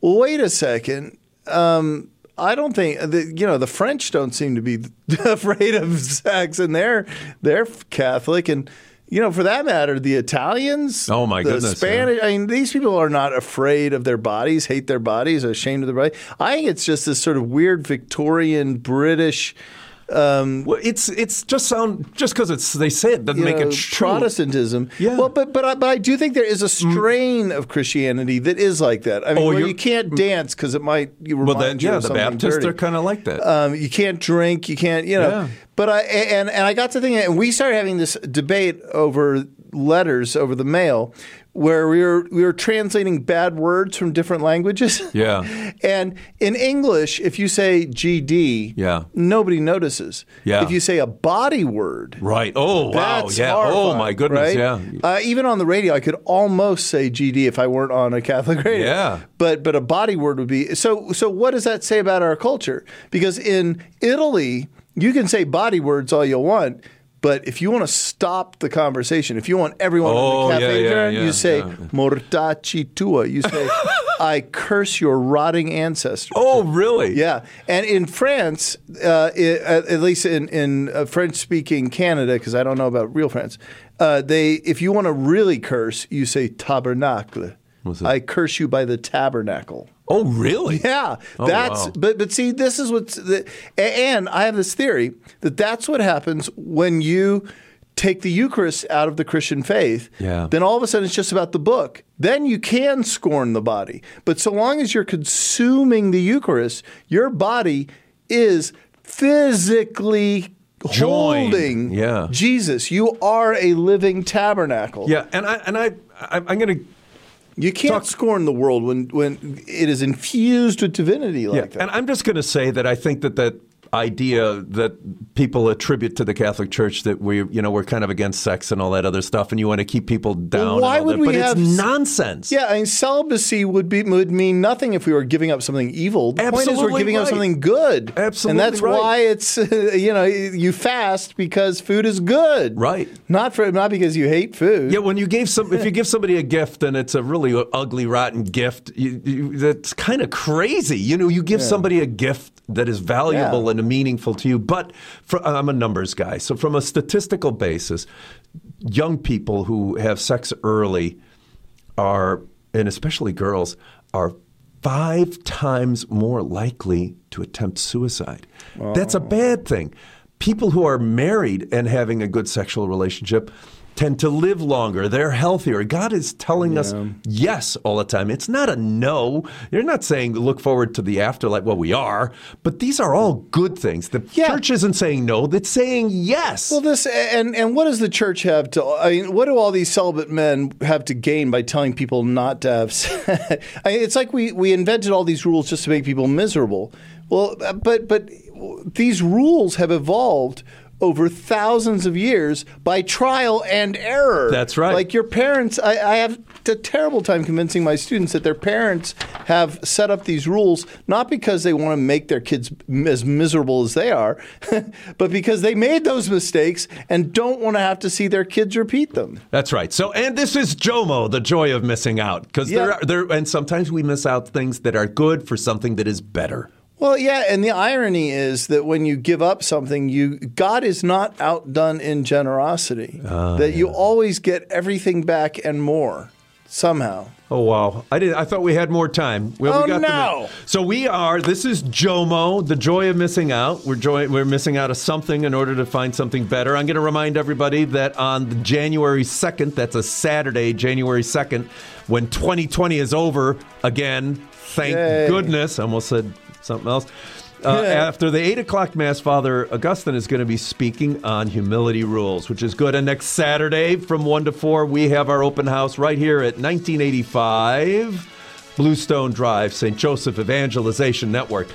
"Well, wait a second. Um, I don't think the, you know the French don't seem to be [laughs] afraid of sex, and they're they're Catholic, and you know for that matter, the Italians. Oh my the goodness! Spanish. Yeah. I mean, these people are not afraid of their bodies, hate their bodies, ashamed of their body. I think it's just this sort of weird Victorian British um, well, it's it's just sound just because it's they say it doesn't make know, it true. Protestantism. Yeah. Well, but but I, but I do think there is a mm. strain mm. of Christianity that is like that. I mean, oh, you can't dance because it might you well then yeah the Baptists dirty. are kind of like that. Um, you can't drink. You can't you know. Yeah. But I and and I got to thinking, and we started having this debate over letters over the mail where we were we were translating bad words from different languages. [laughs] Yeah. and in English, if you say GD, yeah. nobody notices. Yeah. If you say a body word, right? Oh wow, yeah. Oh my goodness, right? yeah. Uh, even on the radio, I could almost say GD if I weren't on a Catholic radio. Yeah. But but a body word would be so. So what does that say about our culture? Because in Italy, you can say body words all you want but if you want to stop the conversation, if you want everyone oh, in the cafe yeah, yeah, turn, yeah, you say "mortaci tua." You say, [laughs] "I curse your rotting ancestors." Oh, really? Yeah. And in France, uh, it, at least in in uh, French-speaking Canada, because I don't know about real France, uh, they if you want to really curse, you say "tabernacle." I curse you by the tabernacle. Oh, really? Yeah, oh, that's wow. but but see, this is what's the, and I have this theory that that's what happens when you take the Eucharist out of the Christian faith. Yeah. Then all of a sudden it's just about the book. Then you can scorn the body, but so long as you're consuming the Eucharist, your body is physically Joined. holding yeah. Jesus. You are a living tabernacle. Yeah, and I and I I'm going to you can't Talk, scorn the world when, when it is infused with divinity like yeah, that. And I'm just going to say that I think that that idea that people attribute to the Catholic Church that we, you know, we're kind of against sex and all that other stuff, and you want to keep people down. Well, why would that, we but have it's nonsense? Yeah, I mean, celibacy would be would mean nothing if we were giving up something evil. The Absolutely point is, we're giving right. up something good. Absolutely, and that's right. why it's [laughs] you know you fast because food is good. Right. Not for not because you hate food. Yeah, when you gave some, if you [laughs] give somebody a gift and it's a really ugly, rotten gift, you, you, that's kind of crazy. You know, you give yeah. somebody a gift that is valuable yeah. and meaningful to you. But for, I'm a numbers guy, so from a statistical basis, young people who have sex early are, and especially girls, are five times more likely to attempt suicide. That's a bad thing. People who are married and having a good sexual relationship tend to live longer. They're healthier. God is telling yeah. us yes all the time. It's not a no. You're not saying look forward to the afterlife. Well, we are, but these are all good things. The yeah. church isn't saying no. It's saying yes. Well, this and and what does the church have to? I mean, what do all these celibate men have to gain by telling people not to have? sex? [laughs] I mean, it's like we we invented all these rules just to make people miserable. Well, but but these rules have evolved over thousands of years by trial and error. That's right. Like your parents, I, I, have a terrible time convincing my students that their parents have set up these rules not because they want to make their kids as miserable as they are, [laughs] but because they made those mistakes and don't want to have to see their kids repeat them. That's right. So, and this is JOMO, the joy of missing out, because yeah. there, are, there, and sometimes we miss out things that are good for something that is better. Well, yeah, and the irony is that when you give up something, you God is not outdone in generosity. Ah, that you always get everything back and more somehow. Oh wow! I did. I thought we had more time. Well, Oh, we got no. So we are. This is Jomo. The joy of missing out. We're joy. We're missing out of something in order to find something better. I'm going to remind everybody that on January second, that's a Saturday, January second, when 2020 is over again. Thank Yay. goodness. I almost said something else. Uh, Yeah. after the 8 o'clock Mass, Father Augustine is going to be speaking on humility rules, which is good. And next Saturday from 1 to 4, we have our open house right here at 1985 Bluestone Drive, St. Joseph Evangelization Network.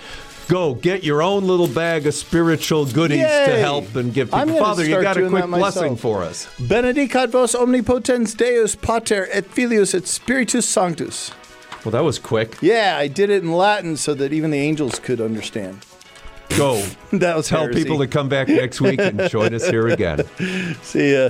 Go get your own little bag of spiritual goodies to help and give people. Father, you got a quick blessing for us. Benedicat vos omnipotens Deus Pater et Filius et Spiritus Sanctus. Well, that was quick. Yeah, I did it in Latin so that even the angels could understand. Go. [laughs] That was Tell heresy. people to come back next week and join us here again. [laughs] See ya.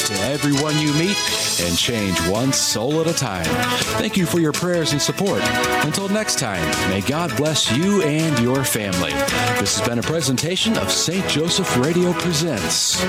to everyone you meet and change one soul at a time. Thank you for your prayers and support. Until next time, may God bless you and your family. This has been a presentation of St. Joseph Radio Presents.